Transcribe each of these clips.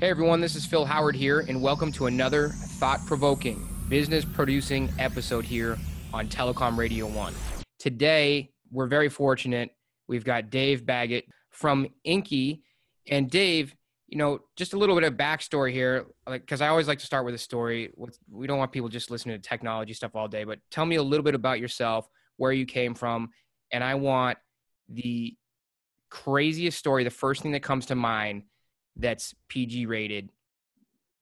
Hey everyone, this is Phil Howard here, and welcome to another thought provoking business producing episode here on Telecom Radio 1. Today, we're very fortunate. We've got Dave Baggett from Inky. And Dave, you know, just a little bit of backstory here, like because I always like to start with a story. We don't want people just listening to technology stuff all day, but tell me a little bit about yourself, where you came from, and I want the craziest story, the first thing that comes to mind that's PG rated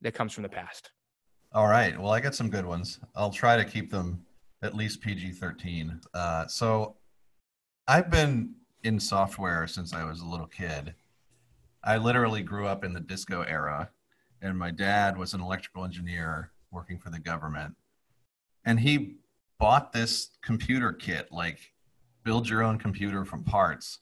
that comes from the past. All right. Well, I got some good ones. I'll try to keep them at least PG 13. Uh, so I've been in software since I was a little kid. I literally grew up in the disco era, and my dad was an electrical engineer working for the government. And he bought this computer kit, like build your own computer from parts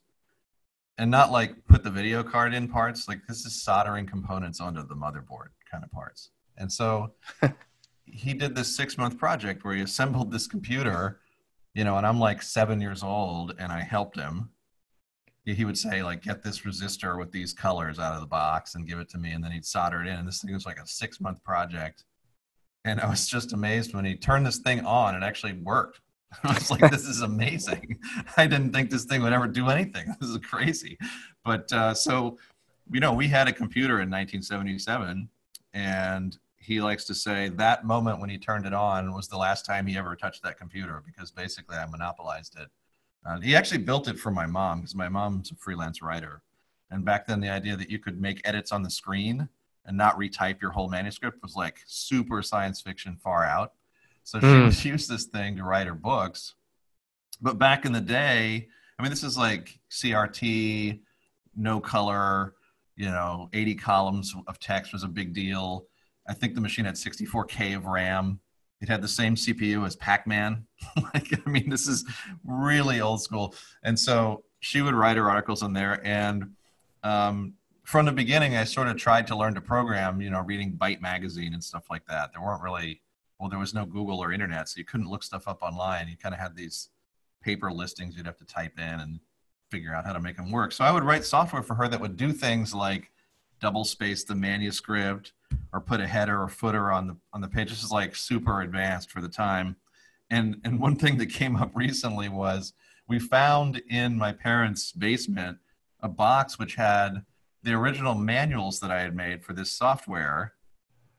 and not like put the video card in parts. Like this is soldering components onto the motherboard kind of parts. And so he did this six month project where he assembled this computer, you know, and I'm like seven years old and I helped him. He would say, like, get this resistor with these colors out of the box and give it to me. And then he'd solder it in. And this thing was like a six month project. And I was just amazed when he turned this thing on, it actually worked. I was like, this is amazing. I didn't think this thing would ever do anything. This is crazy. But uh, so, you know, we had a computer in 1977, and he likes to say that moment when he turned it on was the last time he ever touched that computer because basically I monopolized it. Uh, he actually built it for my mom because my mom's a freelance writer. And back then, the idea that you could make edits on the screen and not retype your whole manuscript was like super science fiction far out. So she mm. would use this thing to write her books. But back in the day, I mean, this is like CRT, no color, you know, 80 columns of text was a big deal. I think the machine had 64K of RAM. It had the same CPU as Pac Man. like, I mean, this is really old school. And so she would write her articles on there. And um, from the beginning, I sort of tried to learn to program, you know, reading Byte magazine and stuff like that. There weren't really well, there was no Google or internet, so you couldn't look stuff up online. You kind of had these paper listings you'd have to type in and figure out how to make them work. So I would write software for her that would do things like double space the manuscript or put a header or footer on the on the page. This is like super advanced for the time. And and one thing that came up recently was we found in my parents' basement a box which had the original manuals that I had made for this software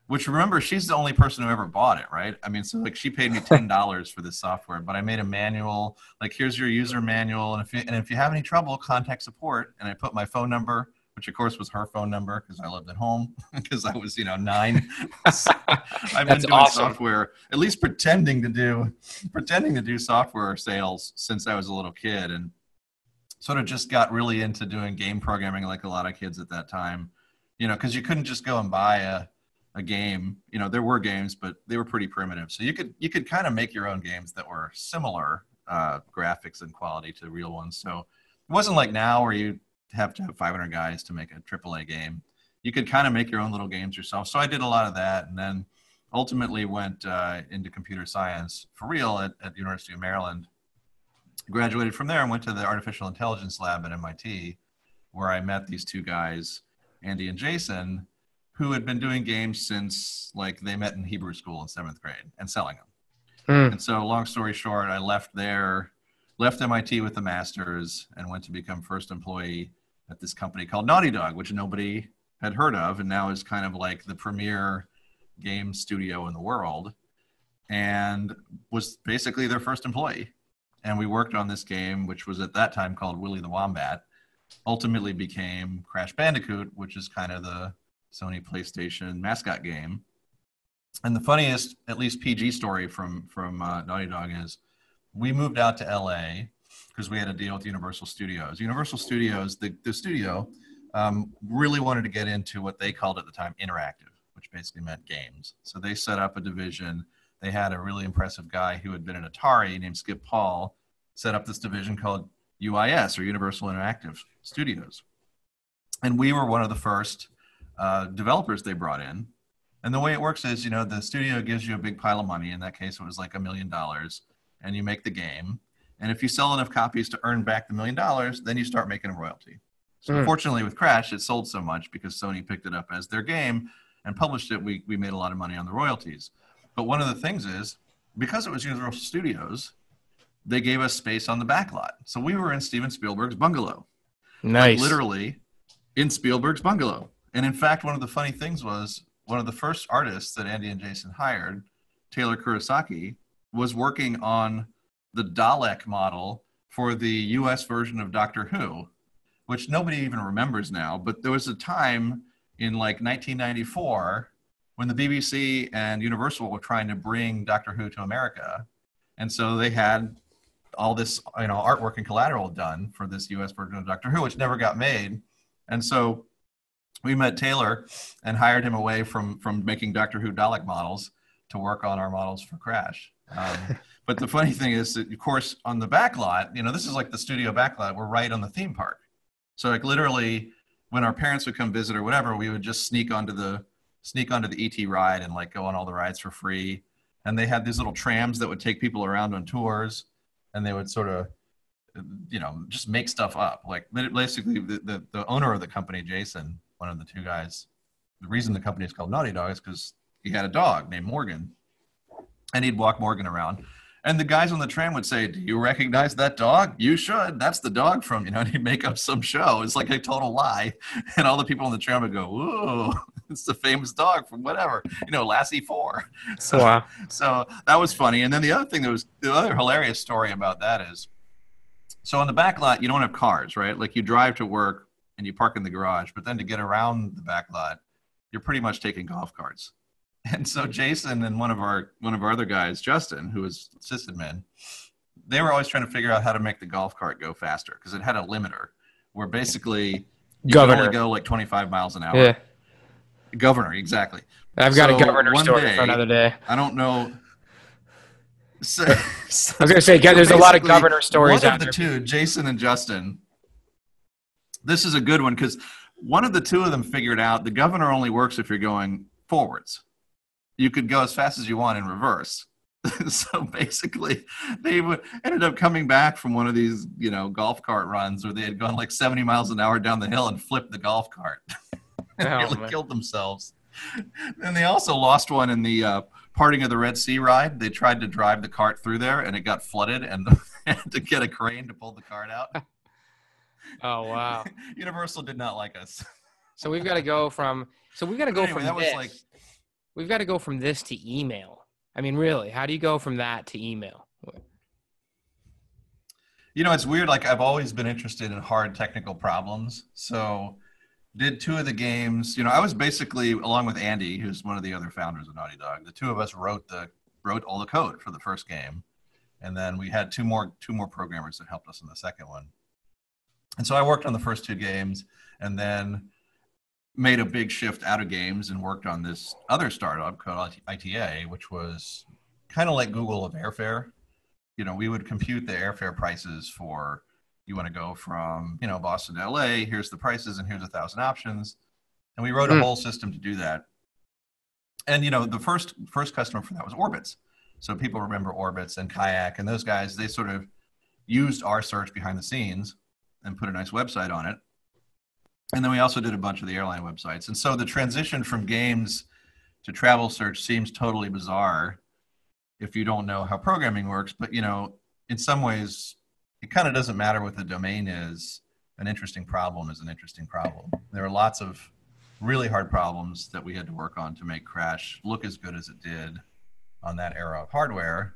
which remember she's the only person who ever bought it right? I mean so like she paid me $10 for this software but i made a manual like here's your user manual and if you, and if you have any trouble contact support and i put my phone number which of course was her phone number because i lived at home because i was you know nine. So i've been doing awesome. software at least pretending to do pretending to do software sales since i was a little kid and sort of just got really into doing game programming like a lot of kids at that time. You know because you couldn't just go and buy a a game. You know there were games but they were pretty primitive. So you could you could kind of make your own games that were similar uh, graphics and quality to real ones. So it wasn't like now where you have to have 500 guys to make a aaa game. You could kind of make your own little games yourself. So i did a lot of that and then ultimately went uh, into computer science for real at, at the university of maryland. Graduated from there and went to the artificial intelligence lab at mit where i met these two guys andy and jason who had been doing games since like they met in Hebrew school in seventh grade and selling them. Mm. And so, long story short, I left there, left MIT with the master's, and went to become first employee at this company called Naughty Dog, which nobody had heard of, and now is kind of like the premier game studio in the world, and was basically their first employee. And we worked on this game, which was at that time called Willy the Wombat. Ultimately became Crash Bandicoot, which is kind of the Sony PlayStation mascot game. And the funniest, at least PG story from from uh, Naughty Dog is, we moved out to LA because we had a deal with Universal Studios. Universal Studios, the the studio, um, really wanted to get into what they called at the time interactive, which basically meant games. So they set up a division. They had a really impressive guy who had been at Atari named Skip Paul, set up this division called UIS or Universal Interactive Studios. And we were one of the first uh, developers they brought in. And the way it works is, you know, the studio gives you a big pile of money. In that case, it was like a million dollars, and you make the game. And if you sell enough copies to earn back the million dollars, then you start making a royalty. So Mm. fortunately, with Crash, it sold so much because Sony picked it up as their game and published it. We we made a lot of money on the royalties. But one of the things is because it was Universal Studios, they gave us space on the back lot. So we were in Steven Spielberg's bungalow Nice. literally in Spielberg's bungalow. And in fact, one of the funny things was one of the first artists that Andy and Jason hired, Taylor Kurosaki, was working on the Dalek model for the US version of Doctor Who, which nobody even remembers now. But there was a time in like 1994 when the BBC and Universal were trying to bring Doctor Who to America. And so they had all this you know artwork and collateral done for this US version of Doctor Who, which never got made. And so we met Taylor and hired him away from from making Doctor Who Dalek models to work on our models for Crash. Um, but the funny thing is that, of course, on the back lot, you know, this is like the studio back lot. We're right on the theme park, so like literally, when our parents would come visit or whatever, we would just sneak onto the sneak onto the ET ride and like go on all the rides for free. And they had these little trams that would take people around on tours, and they would sort of you know just make stuff up like basically the, the, the owner of the company jason one of the two guys. The reason the company is called naughty dog is because he had a dog named morgan and he'd walk morgan around. And the guys on the tram would say do you recognize that dog? You should. That's the dog from you know and he'd make up some show. It's like a total lie. And all the people on the tram would go whoa it's the famous dog from whatever you know lassie 4 so wow. so that was funny. And then the other thing that was the other hilarious story about that is so on the back lot, you don't have cars, right? Like you drive to work and you park in the garage, but then to get around the back lot, you're pretty much taking golf carts. And so Jason and one of our one of our other guys, Justin, who was assistant man, they were always trying to figure out how to make the golf cart go faster because it had a limiter where basically you could Governor. only go like 25 miles an hour. Yeah. Governor, exactly. I've got a governor one story day- for another day. I don't know. So, I was gonna say, yeah, there's a lot of governor stories One of the there. two, Jason and Justin. This is a good one because one of the two of them figured out the governor only works if you're going forwards. You could go as fast as you want in reverse. so basically, they would ended up coming back from one of these, you know, golf cart runs where they had gone like 70 miles an hour down the hill and flipped the golf cart. and Oh, nearly man. killed themselves. And they also lost one in the uh, parting of the Red Sea ride. They tried to drive the cart through there, and it got flooded, and had to get a crane to pull the cart out. Oh wow. Universal did not like us. So we've got to go from. So we've got to go Anyway, from that was this. like- we've got to go from this to email. I mean, really, how do you go from that to email? You know, it's weird. Like I've always been interested in hard technical problems. So did two of the games. You know, I was basically along with Andy, who's one of the other founders of Naughty Dog. The two of us wrote the wrote all the code for the first game, and then we had two more two more programmers that helped us in the second one. And so I worked on the first two games, and then made a big shift out of games and worked on this other startup called ITA, which was kind of like Google of airfare you know, we would compute the airfare prices for you want to go from, you know, Boston to LA, here's the prices and here's a thousand options. And we wrote a Hmm. whole system to do that. And you know, the first first customer for that was Orbitz. So people remember Orbitz and Kayak and those guys, they sort of used our search behind the scenes and put a nice website on it. And then we also did a bunch of the airline websites. And so the transition from games to travel search seems totally bizarre if you don't know how programming works. But you know, in some ways, it kind of doesn't matter what the domain is. An interesting problem is an interesting problem. There are lots of really hard problems that we had to work on to make Crash look as good as it did on that era of hardware.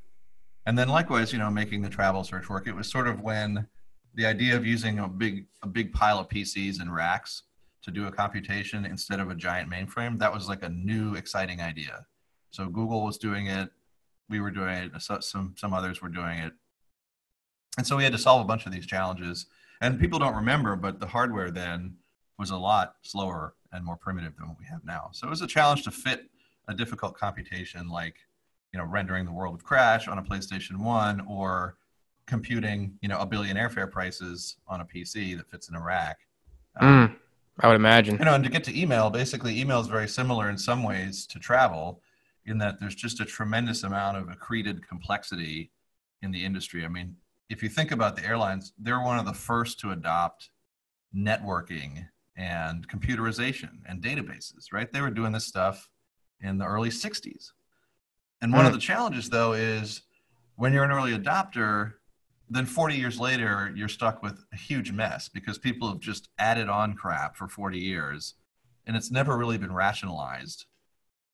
And then likewise, you know, making the travel search work. It was sort of when the idea of using a big a big pile of PCs and racks to do a computation instead of a giant mainframe, that was like a new exciting idea. So Google was doing it, we were doing it, so- some some others were doing it. And so we had to solve a bunch of these challenges. And people don't remember, but the hardware then was a lot slower and more primitive than what we have now. So it was a challenge to fit a difficult computation like, you know, rendering the world of Crash on a PlayStation 1 or computing, you know, a billion airfare prices on a PC that fits in a rack. Um, Mm, I would imagine. you know, and to get to email, basically, email is very similar in some ways to travel, in that there's just a tremendous amount of accreted complexity in the industry. I mean, if you think about the airlines, they're one of the first to adopt networking and computerization and databases, right? They were doing this stuff in the early 60s. And one mm. of the challenges, though, is when you're an early adopter, then 40 years later, you're stuck with a huge mess because people have just added on crap for 40 years and it's never really been rationalized.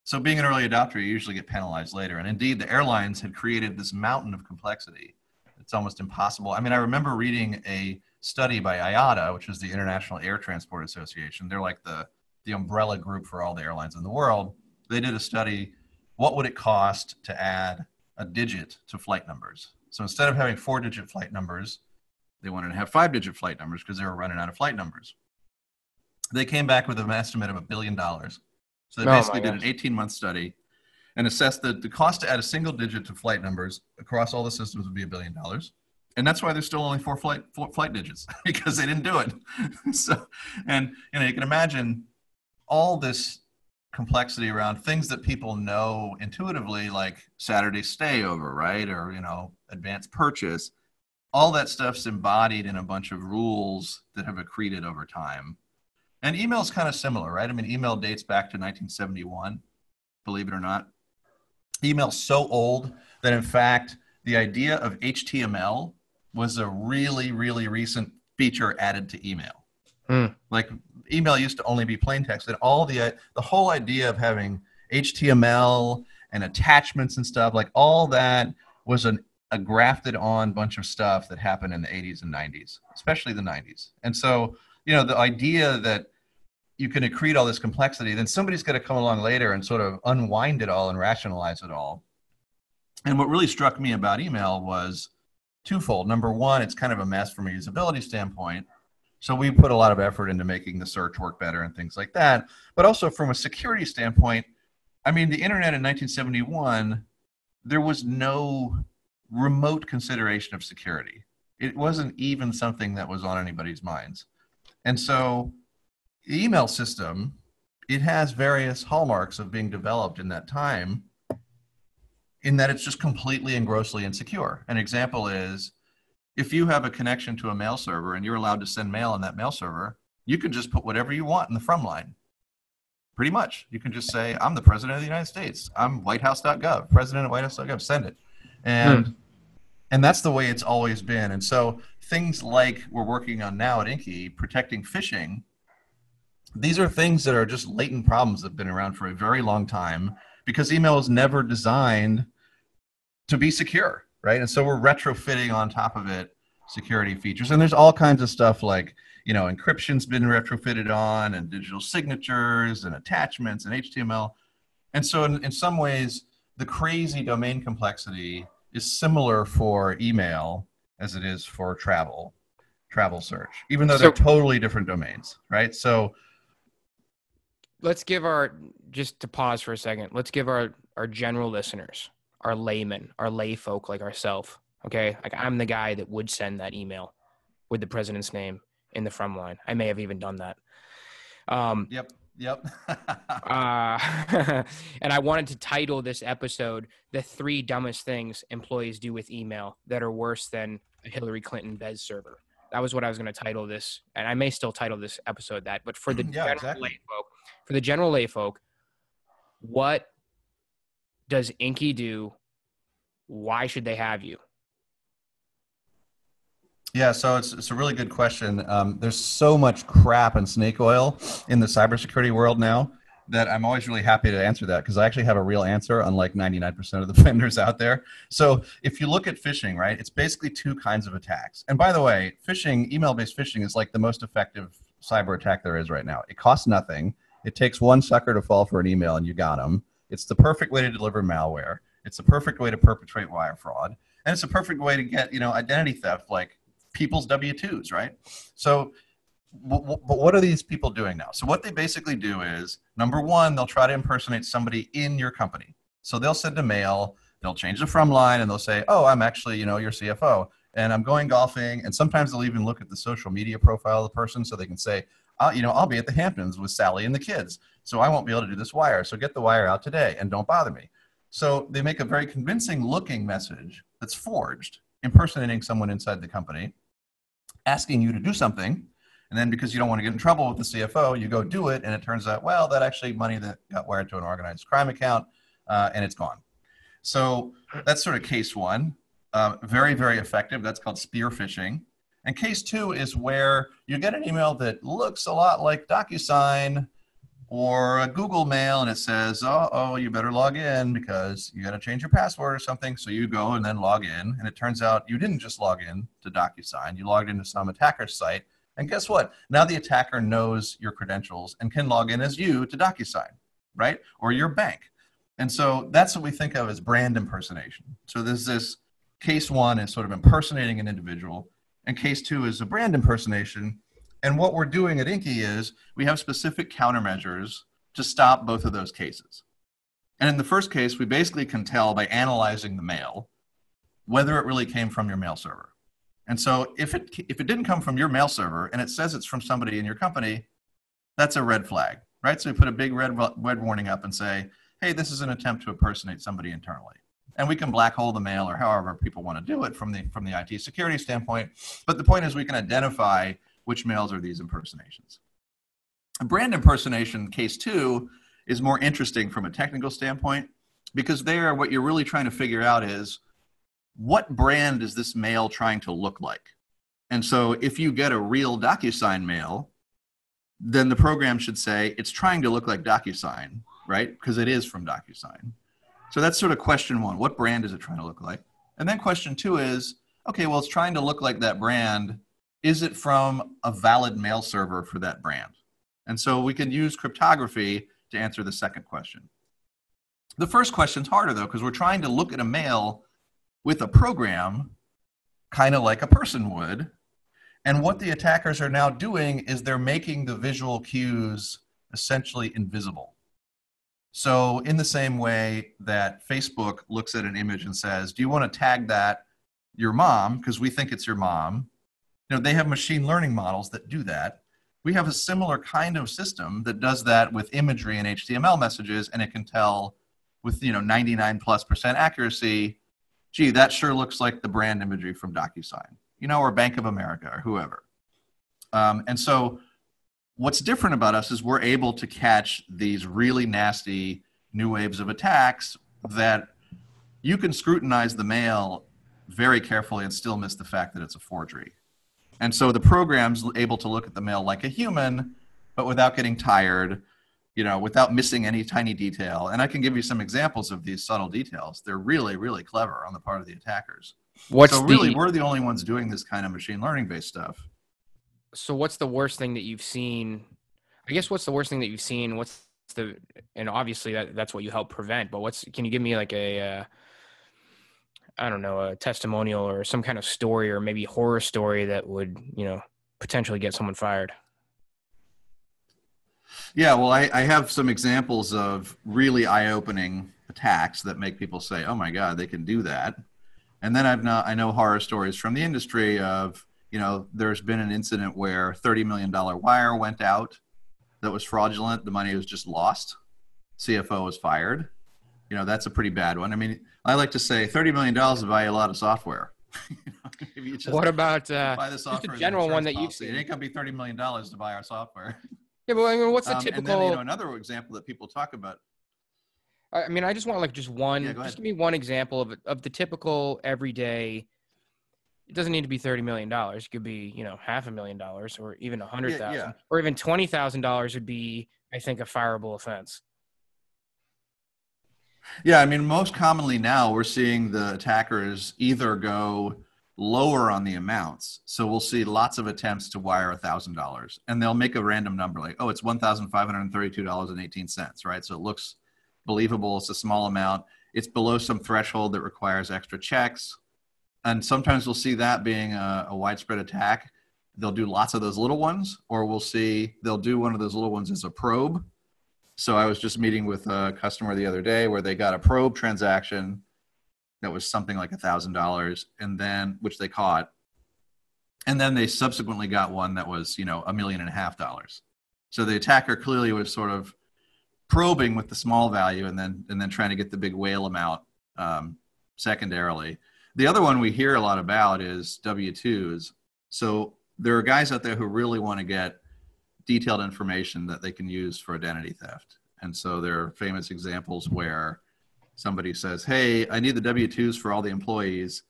So, being an early adopter, you usually get penalized later. And indeed, the airlines had created this mountain of complexity. It's almost impossible. I mean, I remember reading a study by IATA, which is the International Air Transport Association. They're like the, the umbrella group for all the airlines in the world. They did a study what would it cost to add a digit to flight numbers? So instead of having four digit flight numbers, they wanted to have five digit flight numbers because they were running out of flight numbers. They came back with an estimate of a billion dollars. So they oh basically did an 18 month study and assessed that the cost to add a single digit to flight numbers across all the systems would be a billion dollars. And that's why there's still only four flight four flight digits because they didn't do it. so, and you know, you can imagine all this complexity around things that people know intuitively, like Saturday stay over, right? Or, you know, advanced purchase. All that stuff's embodied in a bunch of rules that have accreted over time. And email is kind of similar, right? I mean, email dates back to 1971, believe it or not. Email's so old that, in fact, the idea of HTML was a really, really recent feature added to email. Mm. Like email used to only be plain text, and all the the whole idea of having HTML and attachments and stuff like all that was an, a grafted on bunch of stuff that happened in the 80s and 90s, especially the 90s. And so, you know, the idea that you can accrete all this complexity, then somebody's going to come along later and sort of unwind it all and rationalize it all. And what really struck me about email was twofold. Number one, it's kind of a mess from a usability standpoint. So we put a lot of effort into making the search work better and things like that. But also from a security standpoint, I mean, the internet in 1971, there was no remote consideration of security. It wasn't even something that was on anybody's minds. And so the email system, it has various hallmarks of being developed in that time in that it's just completely and grossly insecure. An example is if you have a connection to a mail server and you're allowed to send mail on that mail server, you can just put whatever you want in the from line. Pretty much. You can just say, I'm the president of the United States. I'm whitehouse.gov, president of whitehouse.gov, send it. And hmm. and that's the way it's always been. And so things like we're working on now at Inky, protecting phishing, these are things that are just latent problems that have been around for a very long time because email was never designed to be secure right? And so we're retrofitting on top of it security features. And there's all kinds of stuff like, you know, encryption's been retrofitted on and digital signatures and attachments and HTML. And so in, in some ways, the crazy domain complexity is similar for email as it is for travel, travel search, even though they're totally different domains, right? So let's give our just to pause for a second, let's give our our general listeners our laymen, our lay folk like ourselves. Okay, like I'm the guy that would send that email with the president's name in the front line. I may have even done that. Um, yep. Yep. uh, and I wanted to title this episode "The Three Dumbest Things Employees Do with Email That Are Worse Than a Hillary Clinton Bez Server." That was what I was going to title this, and I may still title this episode that. But for the yeah, general exactly. lay folk, for the general lay folk, what does Inky do? Why should they have you? Yeah, so it's, it's a really good question. Um, there's so much crap and snake oil in the cybersecurity world now that I'm always really happy to answer that because I actually have a real answer, unlike 99% of the vendors out there. So if you look at phishing, right, it's basically two kinds of attacks. And by the way, phishing, email-based phishing, is like the most effective cyber attack there is right now. It costs nothing. It takes one sucker to fall for an email, and you got them. It's the perfect way to deliver malware. It's the perfect way to perpetrate wire fraud, and it's a perfect way to get you know identity theft, like people's W twos, right? So, but what are these people doing now? So what they basically do is number one, they'll try to impersonate somebody in your company. So they'll send a mail, they'll change the from line, and they'll say, "Oh, I'm actually you know your CFO." and I'm going golfing. And sometimes they'll even look at the social media profile of the person so they can say, uh, you know, I'll be at the Hamptons with Sally and the kids, so I won't be able to do this wire. So get the wire out today and don't bother me. So they make a very convincing looking message that's forged, impersonating someone inside the company, asking you to do something. And then because you don't want to get in trouble with the CFO, you go do it, and it turns out, well, that actually money that got wired to an organized crime account, uh, and it's gone. So that's sort of case one. Uh, very, very effective. That's called spear phishing. And case two is where you get an email that looks a lot like DocuSign or a Google Mail and it says, oh, oh, you better log in because you got to change your password or something. So you go and then log in. And it turns out you didn't just log in to DocuSign, you logged into some attacker's site. And guess what? Now the attacker knows your credentials and can log in as you to DocuSign, right? Or your bank. And so that's what we think of as brand impersonation. So there's this case one is sort of impersonating an individual, and case two is a brand impersonation and what we're doing at Inky is we have specific countermeasures to stop both of those cases. And in the first case, we basically can tell by analyzing the mail whether it really came from your mail server. And so if it if it didn't come from your mail server and it says it's from somebody in your company, that's a red flag, right? So we put a big red red warning up and say, "Hey, this is an attempt to impersonate somebody internally." And we can black hole the mail or however people want to do it from the from the IT security standpoint. But the point is we can identify which mails are these impersonations. A brand impersonation, case two, is more interesting from a technical standpoint because there, what you're really trying to figure out is what brand is this mail trying to look like? And so if you get a real DocuSign mail, then the program should say it's trying to look like DocuSign, right? Because it is from DocuSign. So that's sort of question one. What brand is it trying to look like? And then question two is okay, well, it's trying to look like that brand is it from a valid mail server for that brand? And so we can use cryptography to answer the second question. The first question is harder though, because we're trying to look at a mail with a program, kind of like a person would. And what the attackers are now doing is they're making the visual cues essentially invisible. So, in the same way that Facebook looks at an image and says, Do you want to tag that your mom? Because we think it's your mom you know they have machine learning models that do that. We have a similar kind of system that does that with imagery and html messages and it can tell with you know 99 plus percent accuracy gee that sure looks like the brand imagery from docusign you know or bank of america or whoever. Um, and so what's different about us is we're able to catch these really nasty new waves of attacks that you can scrutinize the mail very carefully and still miss the fact that it's a forgery and so the program's able to look at the mail like a human, but without getting tired, you know, without missing any tiny detail. And I can give you some examples of these subtle details. They're really, really clever on the part of the attackers. What's so really, the, we're the only ones doing this kind of machine learning based stuff. So what's the worst thing that you've seen? I guess what's the worst thing that you've seen? What's the and obviously that that's what you help prevent. But what's can you give me like a uh, I don't know, a testimonial or some kind of story or maybe horror story that would, you know, potentially get someone fired? Yeah, well, I, I have some examples of really eye opening attacks that make people say, oh my God, they can do that. And then I've not, I know horror stories from the industry of, you know, there's been an incident where $30 million wire went out that was fraudulent. The money was just lost. CFO was fired. You know, that's a pretty bad one. I mean, I like to say thirty million dollars to buy a lot of software. you know, what about uh, buy the software just a general one that policy. you've seen? It ain't gonna be thirty million dollars to buy our software. Yeah, but I mean, what's the um, typical? And then, you know, another example that people talk about. I mean, I just want like just one. Yeah, just give me one example of of the typical everyday. It doesn't need to be thirty million dollars. It could be you know half a million dollars, or even a hundred thousand, yeah, yeah. or even twenty thousand dollars would be, I think, a fireable offense. Yeah, I mean, most commonly now we're seeing the attackers either go lower on the amounts. So we'll see lots of attempts to wire a thousand dollars, and they'll make a random number like, oh, it's one thousand five hundred thirty-two dollars and eighteen cents, right? So it looks believable. It's a small amount. It's below some threshold that requires extra checks, and sometimes we'll see that being a, a widespread attack. They'll do lots of those little ones, or we'll see they'll do one of those little ones as a probe so I was just meeting with a customer the other day where they got a probe transaction that was something like a thousand dollars, and then which they caught, and then they subsequently got one that was you know a million and a half dollars. So the attacker clearly was sort of probing with the small value, and then and then trying to get the big whale amount um, secondarily. The other one we hear a lot about is W twos. So there are guys out there who really want to get detailed information that they can use for identity theft. And so there are famous examples where somebody says, Hey, I need the W 2s for all the employees.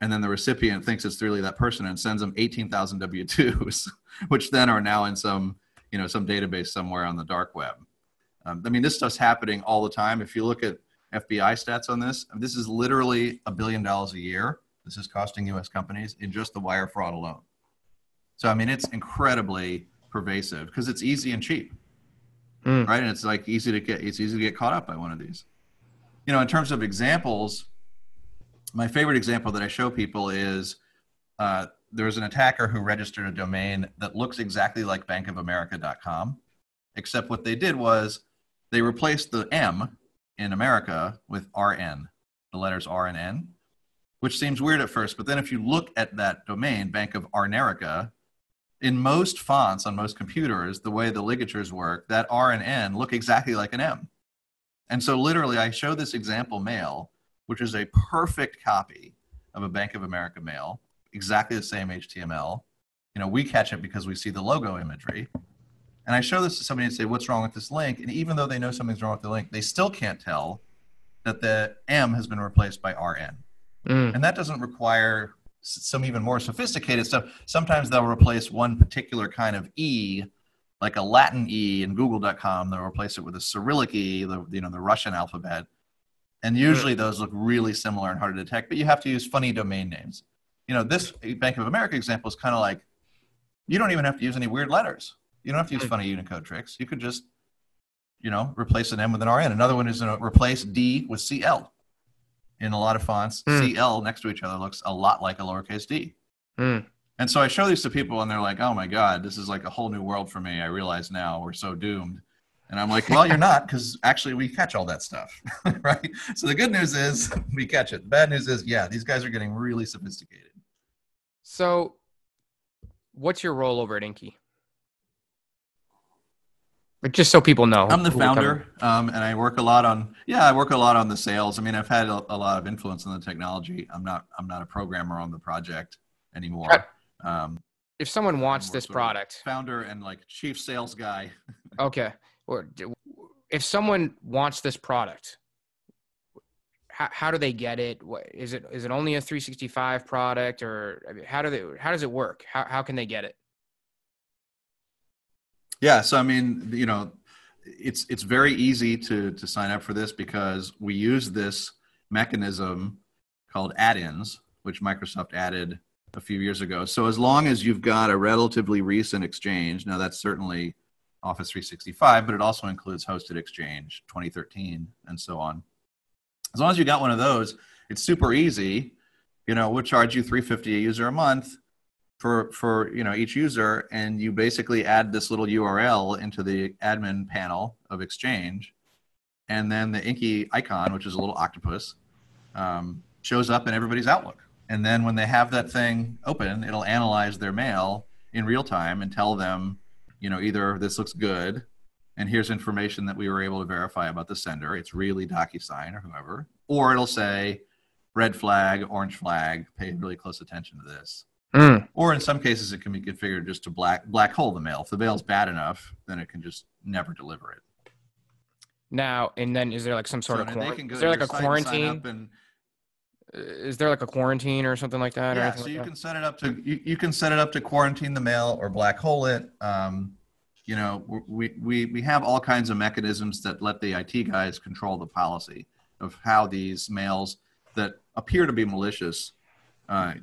And then the recipient thinks it's really that person and sends them 18,000 W 2s, which then are now in some, you know, some database somewhere on the dark web. Um, I mean, this stuff's happening all the time. If you look at FBI stats on this, this is literally a billion dollars a year. This is costing US companies in just the wire fraud alone. So, I mean, it's incredibly pervasive because it's easy and cheap, mm. right? And it's like easy to get, it's easy to get caught up by one of these. You know, in terms of examples, my favorite example that I show people is uh, there was an attacker who registered a domain that looks exactly like bankofamerica.com, except what they did was they replaced the M in America with RN, the letters R and N, which seems weird at first. But then if you look at that domain, Bank of Arnerica, in most fonts on most computers, the way the ligatures work, that R and N look exactly like an M. And so literally, I show this example mail, which is a perfect copy of a Bank of America mail, exactly the same HTML. You know, we catch it because we see the logo imagery. And I show this to somebody and say, what's wrong with this link? And even though they know something's wrong with the link, they still can't tell that the M has been replaced by RN. Mm. And that doesn't require some even more sophisticated stuff. Sometimes they'll replace one particular kind of E, like a Latin E in Google.com. They'll replace it with a Cyrillic E, the you know the Russian alphabet. And usually those look really similar and hard to detect, but you have to use funny domain names. You know, this Bank of America example is kind of like you don't even have to use any weird letters. You don't have to use hmm. funny Unicode tricks. You could just, you know, replace an M with an RN. Another one is to replace D with CL in a lot of fonts, mm. CL next to each other looks a lot like a lowercase d. Mm. And so I show these to people and they're like, oh my God, this is like a whole new world for me. I realize now we're so doomed. And I'm like, well, you're not, because actually we catch all that stuff, right? So the good news is we catch it. The bad news is, yeah, these guys are getting really sophisticated. So, what's your role over at Inky? But just so people know, I'm the founder, um, and I work a lot on. Yeah, I work a lot on the sales. I mean, I've had a, a lot of influence on the technology. I'm not. I'm not a programmer on the project anymore. Um, if someone wants this product, founder and like chief sales guy. okay, or if someone wants this product, how, how do they get it? What, is it is it only a 365 product, or I mean, how do they? How does it work? How how can they get it? Yeah, so I mean, you know, it's it's very easy to to sign up for this because we use this mechanism called add-ins, which Microsoft added a few years ago. So as long as you've got a relatively recent exchange, now that's certainly Office 365, but it also includes hosted exchange 2013 and so on. As long as you got one of those, it's super easy. You know, we'll charge you 350 a user a month for for you know each user and you basically add this little url into the admin panel of exchange and then the inky icon which is a little octopus um, shows up in everybody's outlook. And then when they have that thing open it'll analyze their mail in real time and tell them you know either this looks good and here's information that we were able to verify about the sender. It's really docusign or whoever. Or it'll say red flag orange flag pay really close attention to this Mm. Or in some cases, it can be configured just to black black hole the mail. If the mail's bad enough, then it can just never deliver it. Now and then, is there like some sort so of quarantine? Is there like a quarantine? And, uh, is there like a quarantine or something like that? Yeah, so like you that? can set it up to you, you can set it up to quarantine the mail or black hole it. Um, you know, we, we we have all kinds of mechanisms that let the IT guys control the policy of how these mails that appear to be malicious uh,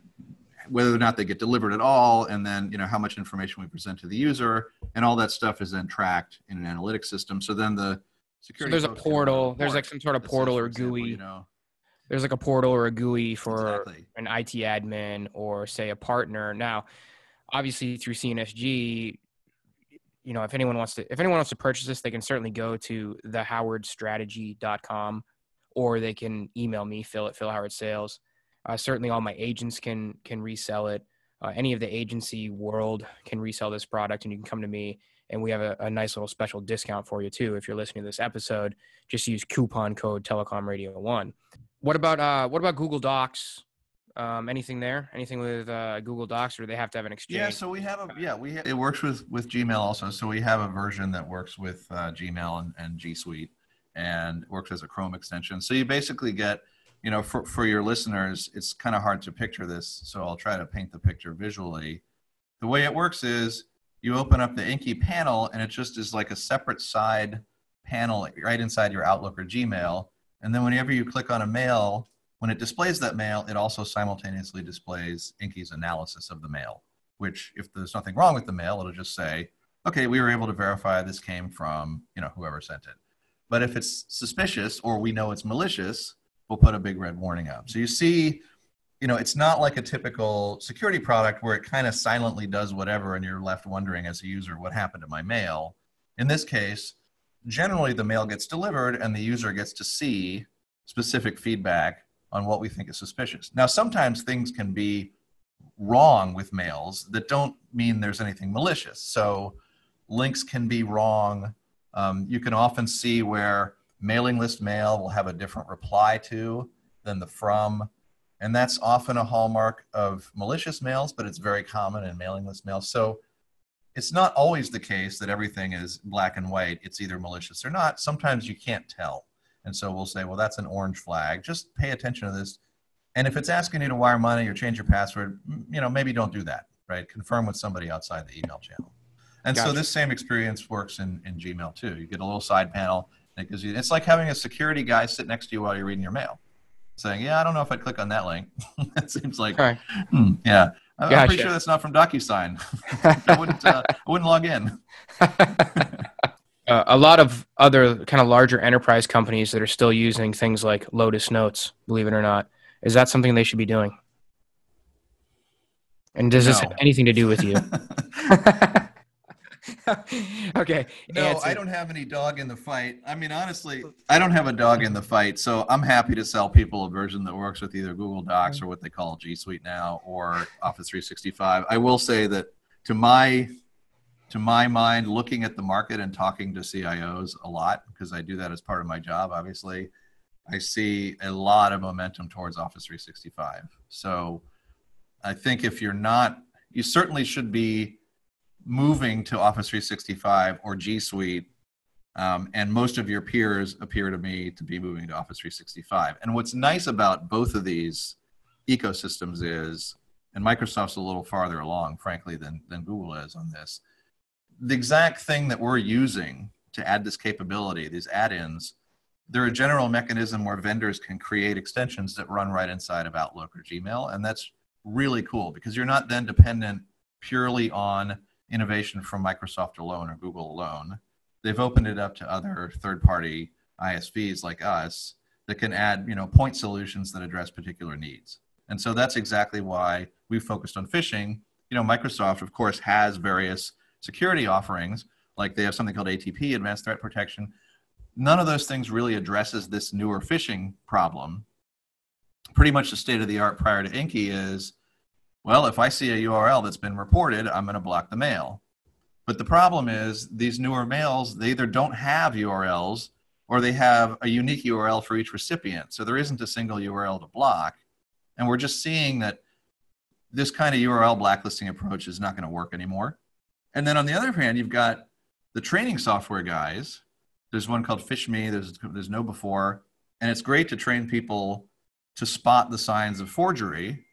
whether or not they get delivered at all, and then you know how much information we present to the user, and all that stuff is then tracked in an analytics system. So then the security. So there's a portal. There's like some sort of portal or GUI. you know, there's like a portal or a GUI for exactly. an IT admin or say a partner. Now, obviously through CNSG, you know, if anyone wants to if anyone wants to purchase this, they can certainly go to thehowardstrategy.com or they can email me, Phil at Phil Howard Sales. Uh, certainly, all my agents can can resell it. Uh, any of the agency world can resell this product, and you can come to me, and we have a, a, nice little special discount for you too. If you're listening to this episode, just use coupon code Telecom Radio One. What about uh, what about Google Docs? Um, anything there? Anything with uh, Google Docs, or do they have to have an exchange? Yeah, so we have a yeah we ha- it works with with Gmail also. So we have a version that works with uh, Gmail and, and G Suite, and works as a Chrome extension. So you basically get you know for for your listeners, it's kind of hard to picture this. So I'll try to paint the picture visually. The way it works is you open up the Inky panel, and it just is like a separate side panel right inside your Outlook or Gmail. And then whenever you click on a mail, when it displays that mail, it also simultaneously displays Inky's analysis of the mail, which if there's nothing wrong with the mail, it'll just say, okay, we were able to verify this came from, you know, whoever sent it. But if it's suspicious or we know it's malicious, we'll put a big red warning up. So you see, you know, it's not like a typical security product where it kind of silently does whatever and you're left wondering as a user what happened to my mail. In this case, generally the mail gets delivered and the user gets to see specific feedback on what we think is suspicious. Now, sometimes things can be wrong with mails that don't mean there's anything malicious. So, links can be wrong. Um, you can often see where mailing list mail will have a different reply to than the from. And that's often a hallmark of malicious mails, but it's very common in mailing list mail. So, it's not always the case that everything is black and white. It's either malicious or not. Sometimes you can't tell. And so we'll say, well, that's an orange flag. Just pay attention to this. And if it's asking you to wire money or change your password, mm, you know, maybe don't do that, right? Confirm with somebody outside the email channel. And gotcha. so this same experience works in, in Gmail too. You get a little side panel that gives you, it's like having a security guy sit next to you while you're reading your mail saying, yeah, I don't know if I'd click on that link. it seems like, right. hmm, yeah. I'm gotcha. pretty sure that's not from DocuSign. I wouldn't, uh, I wouldn't log in. uh, a lot of other kind of larger enterprise companies that are still using things like Lotus Notes, believe it or not. Is that something they should be doing? And does no. this have anything to do with you? okay. No, answer. I don't have any dog in the fight. I mean, honestly, I don't have a dog in the fight. So I'm happy to sell people a version that works with either Google Docs mm-hmm. or what they call G Suite now or Office 365. I will say that to my to my mind, looking at the market and talking to CIOs a lot, because I do that as part of my job, obviously, I see a lot of momentum towards Office 365. So I think if you're not, you certainly should be moving to Office 365 or G Suite. Um, and most of your peers appear to me to be moving to Office 365. And what's nice about both of these ecosystems is, and Microsoft's a little farther along, frankly, than, than Google is on this the exact thing that we're using to add this capability, these add-ins, they're a general mechanism where vendors can create extensions that run right inside of Outlook or Gmail. And that's really cool because you're not then dependent purely on innovation from Microsoft alone or Google alone. They've opened it up to other third-party ISVs like us that can add, you know, point solutions that address particular needs. And so that's exactly why we focused on phishing. You know, Microsoft, of course, has various security offerings, like they have something called ATP, Advanced Threat Protection. None of those things really addresses this newer phishing problem. Pretty much the state of the art prior to Inky is, well, if I see a URL that's been reported, I'm going to block the mail. But the problem is these newer mails, they either don't have URLs or they have a unique URL for each recipient. So there isn't a single URL to block. And we're just seeing that this kind of URL blacklisting approach is not going to work anymore. And then on the other hand, you've got the training software guys. There's one called PhishMe, There's there's KnowBe4, and it's great to train people to spot the signs of forgery.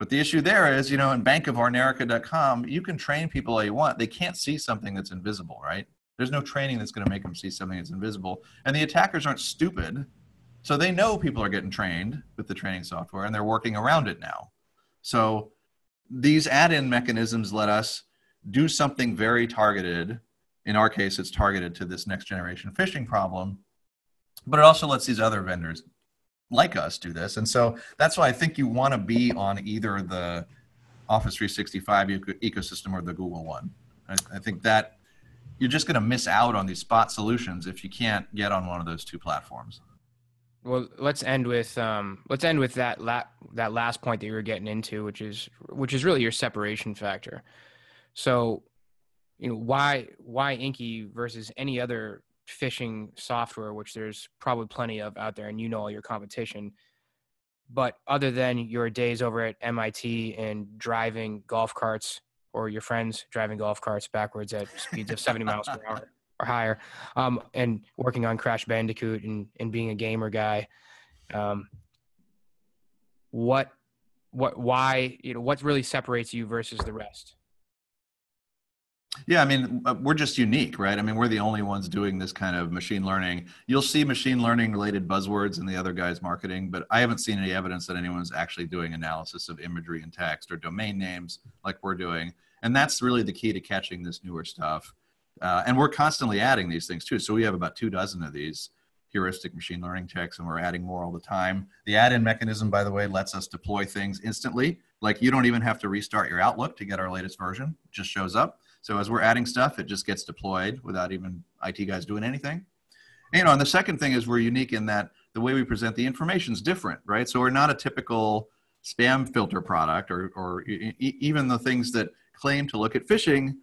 But the issue there is, you know, in bankofamerica.com, you can train people all you want. They can't see something that's invisible, right? There's no training that's going to make them see something that's invisible. And the attackers aren't stupid. So they know people are getting trained with the training software and they're working around it now. So these add in mechanisms let us do something very targeted. In our case, it's targeted to this next generation phishing problem, but it also lets these other vendors like us do this. And so that's why I think you want to be on either the Office 365 ecosystem or the Google one. I, I think that you're just going to miss out on these spot solutions if you can't get on one of those two platforms. Well, let's end with um, let's end with that la- that last point that you were getting into, which is which is really your separation factor. So, you know, why why Inky versus any other phishing software, which there's probably plenty of out there, and you know all your competition. but other than your days over at MIT and driving golf carts or your friends driving golf carts backwards at speeds of 70 miles per hour or higher, um, and working on Crash Bandicoot and, and being a gamer guy, um, what, what, why, you know, what really separates you versus the rest? Yeah, I mean, uh, we're just unique, right? I mean, we're the only ones doing this kind of machine learning. You'll see machine learning related buzzwords in the other guys' marketing, but I haven't seen any evidence that anyone's actually doing analysis of imagery and text or domain names like we're doing. And that's really the key to catching this newer stuff. Uh, and we're constantly adding these things too. So we have about two dozen of these heuristic machine learning checks, and we're adding more all the time. The add-in mechanism, by the way, lets us deploy things instantly. Like you don't even have to restart your Outlook to get our latest version; it just shows up. So as we're adding stuff, it just gets deployed without even IT guys doing anything. And, you know, and the second thing is we're unique in that the way we present the information is different, right? So we're not a typical spam filter product, or or e- even the things that claim to look at phishing.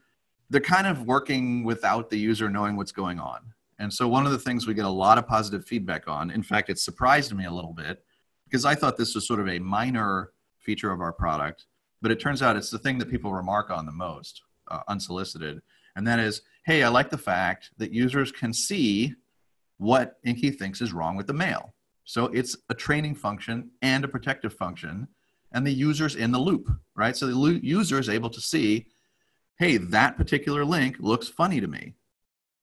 They're kind of working without the user knowing what's going on. And so one of the things we get a lot of positive feedback on, in fact, it surprised me a little bit because I thought this was sort of a minor feature of our product, but it turns out it's the thing that people remark on the most, uh, unsolicited. And that is, hey, I like the fact that users can see what Inky thinks is wrong with the mail. So it's a training function and a protective function, and the user's in the loop, right? So the lo- user is able to see, hey, that particular link looks funny to me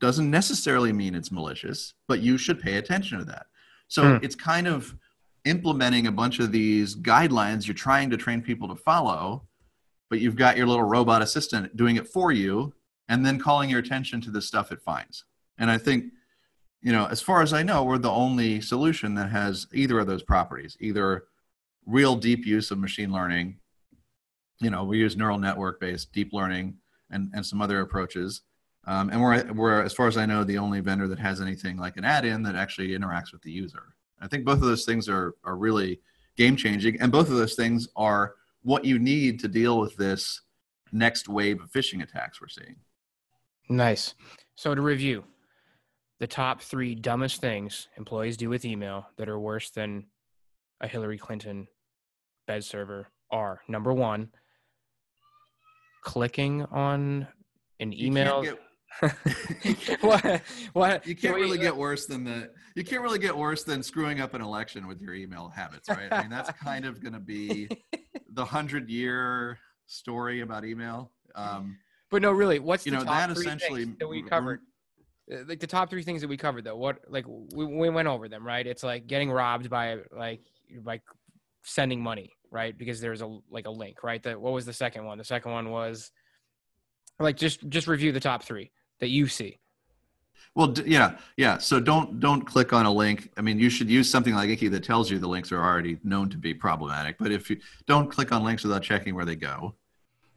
doesn't necessarily mean it's malicious, but you should pay attention to that. So hmm. it's kind of implementing a bunch of these guidelines you're trying to train people to follow, but you've got your little robot assistant doing it for you and then calling your attention to the stuff it finds. And I think, you know, as far as I know, we're the only solution that has either of those properties, either real deep use of machine learning. You know, we use neural network based deep learning and, and some other approaches um, and we're, we're, as far as I know, the only vendor that has anything like an add-in that actually interacts with the user. I think both of those things are, are really game changing. And both of those things are what you need to deal with this next wave of phishing attacks we're seeing. Nice. So to review, the top three dumbest things employees do with email that are worse than a Hillary Clinton bed server are number one, clicking on an email what? What? You can't really get worse than the. You can't really get worse than screwing up an election with your email habits, right? I mean, that's kind of going to be the hundred-year story about email. Um, but no, really, what's you know that essentially that we covered? Uh, like the top three things that we covered, though. What like we, we went over them, right? It's like getting robbed by like by sending money, right? Because there's a like a link, right? That what was the second one? The second one was like just just review the top three that you see? Well, d- yeah, yeah. So don't don't click on a link. I mean, you should use something like Inky that tells you the links are already known to be problematic. But if you don't click on links without checking where they go,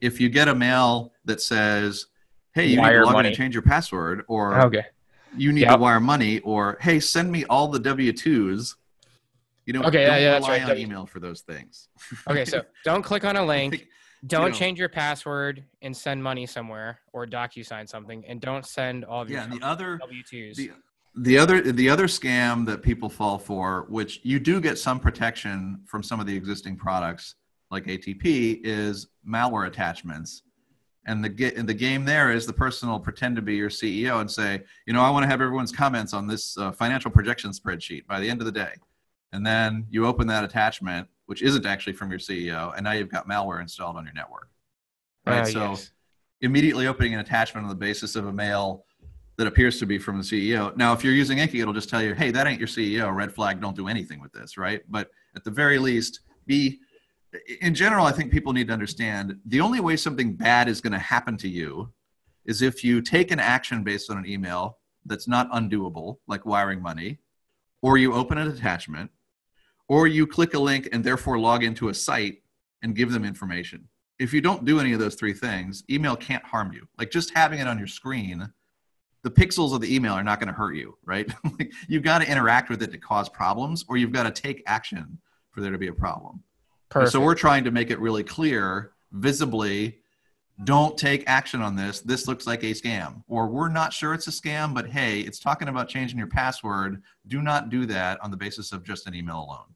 if you get a mail that says, "Hey, you wire need to log money. in and change your password," or ah, okay. you need yep. to wire money, or "Hey, send me all the W twos," you know, okay, don't yeah, yeah, rely right. on w- email for those things. okay, so don't click on a link. Don't you know, change your password and send money somewhere or DocuSign something, and don't send all of your yeah. The other W-2s. The, the other the other scam that people fall for, which you do get some protection from some of the existing products like ATP, is malware attachments. And the and the game there is the person will pretend to be your CEO and say, you know, I want to have everyone's comments on this uh, financial projection spreadsheet by the end of the day. And then you open that attachment which isn't actually from your CEO, and now you've got malware installed on your network. Right. Uh, so yes. immediately opening an attachment on the basis of a mail that appears to be from the CEO. Now, if you're using Inky, it'll just tell you, hey, that ain't your CEO. Red flag, don't do anything with this, right? But at the very least, be in general, I think people need to understand the only way something bad is going to happen to you is if you take an action based on an email that's not undoable, like wiring money, or you open an attachment, or you click a link and therefore log into a site and give them information. If you don't do any of those three things, email can't harm you. Like just having it on your screen, the pixels of the email are not going to hurt you, right? like you've got to interact with it to cause problems, or you've got to take action for there to be a problem. So we're trying to make it really clear, visibly, don't take action on this. This looks like a scam. Or we're not sure it's a scam, but hey, it's talking about changing your password. Do not do that on the basis of just an email alone.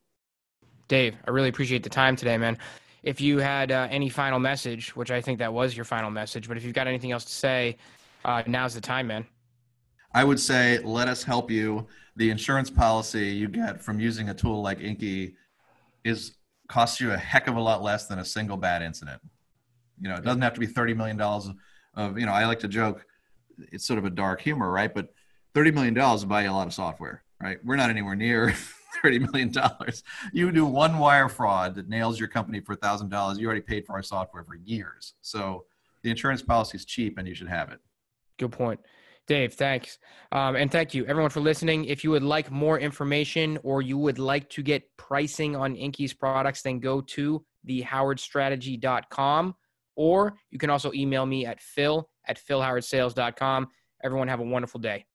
Dave, I really appreciate the time today, man. If you had uh, any final message, which I think that was your final message, but if you've got anything else to say, uh, now's the time, man. I would say let us help you. The insurance policy you get from using a tool like Inky is costs you a heck of a lot less than a single bad incident. You know, it doesn't have to be thirty million dollars of. You know, I like to joke. It's sort of a dark humor, right? But thirty million dollars buy you a lot of software, right? We're not anywhere near thirty million dollars. You do one wire fraud that nails your company for a thousand dollars. You already paid for our software for years. So the insurance policy is cheap, and you should have it. Good point. Dave, thanks. Um, and thank you, everyone, for listening. If you would like more information or you would like to get pricing on Inky's products, then go to thehowardstrategy.com or you can also email me at phil at philhowardsales.com. Everyone, have a wonderful day.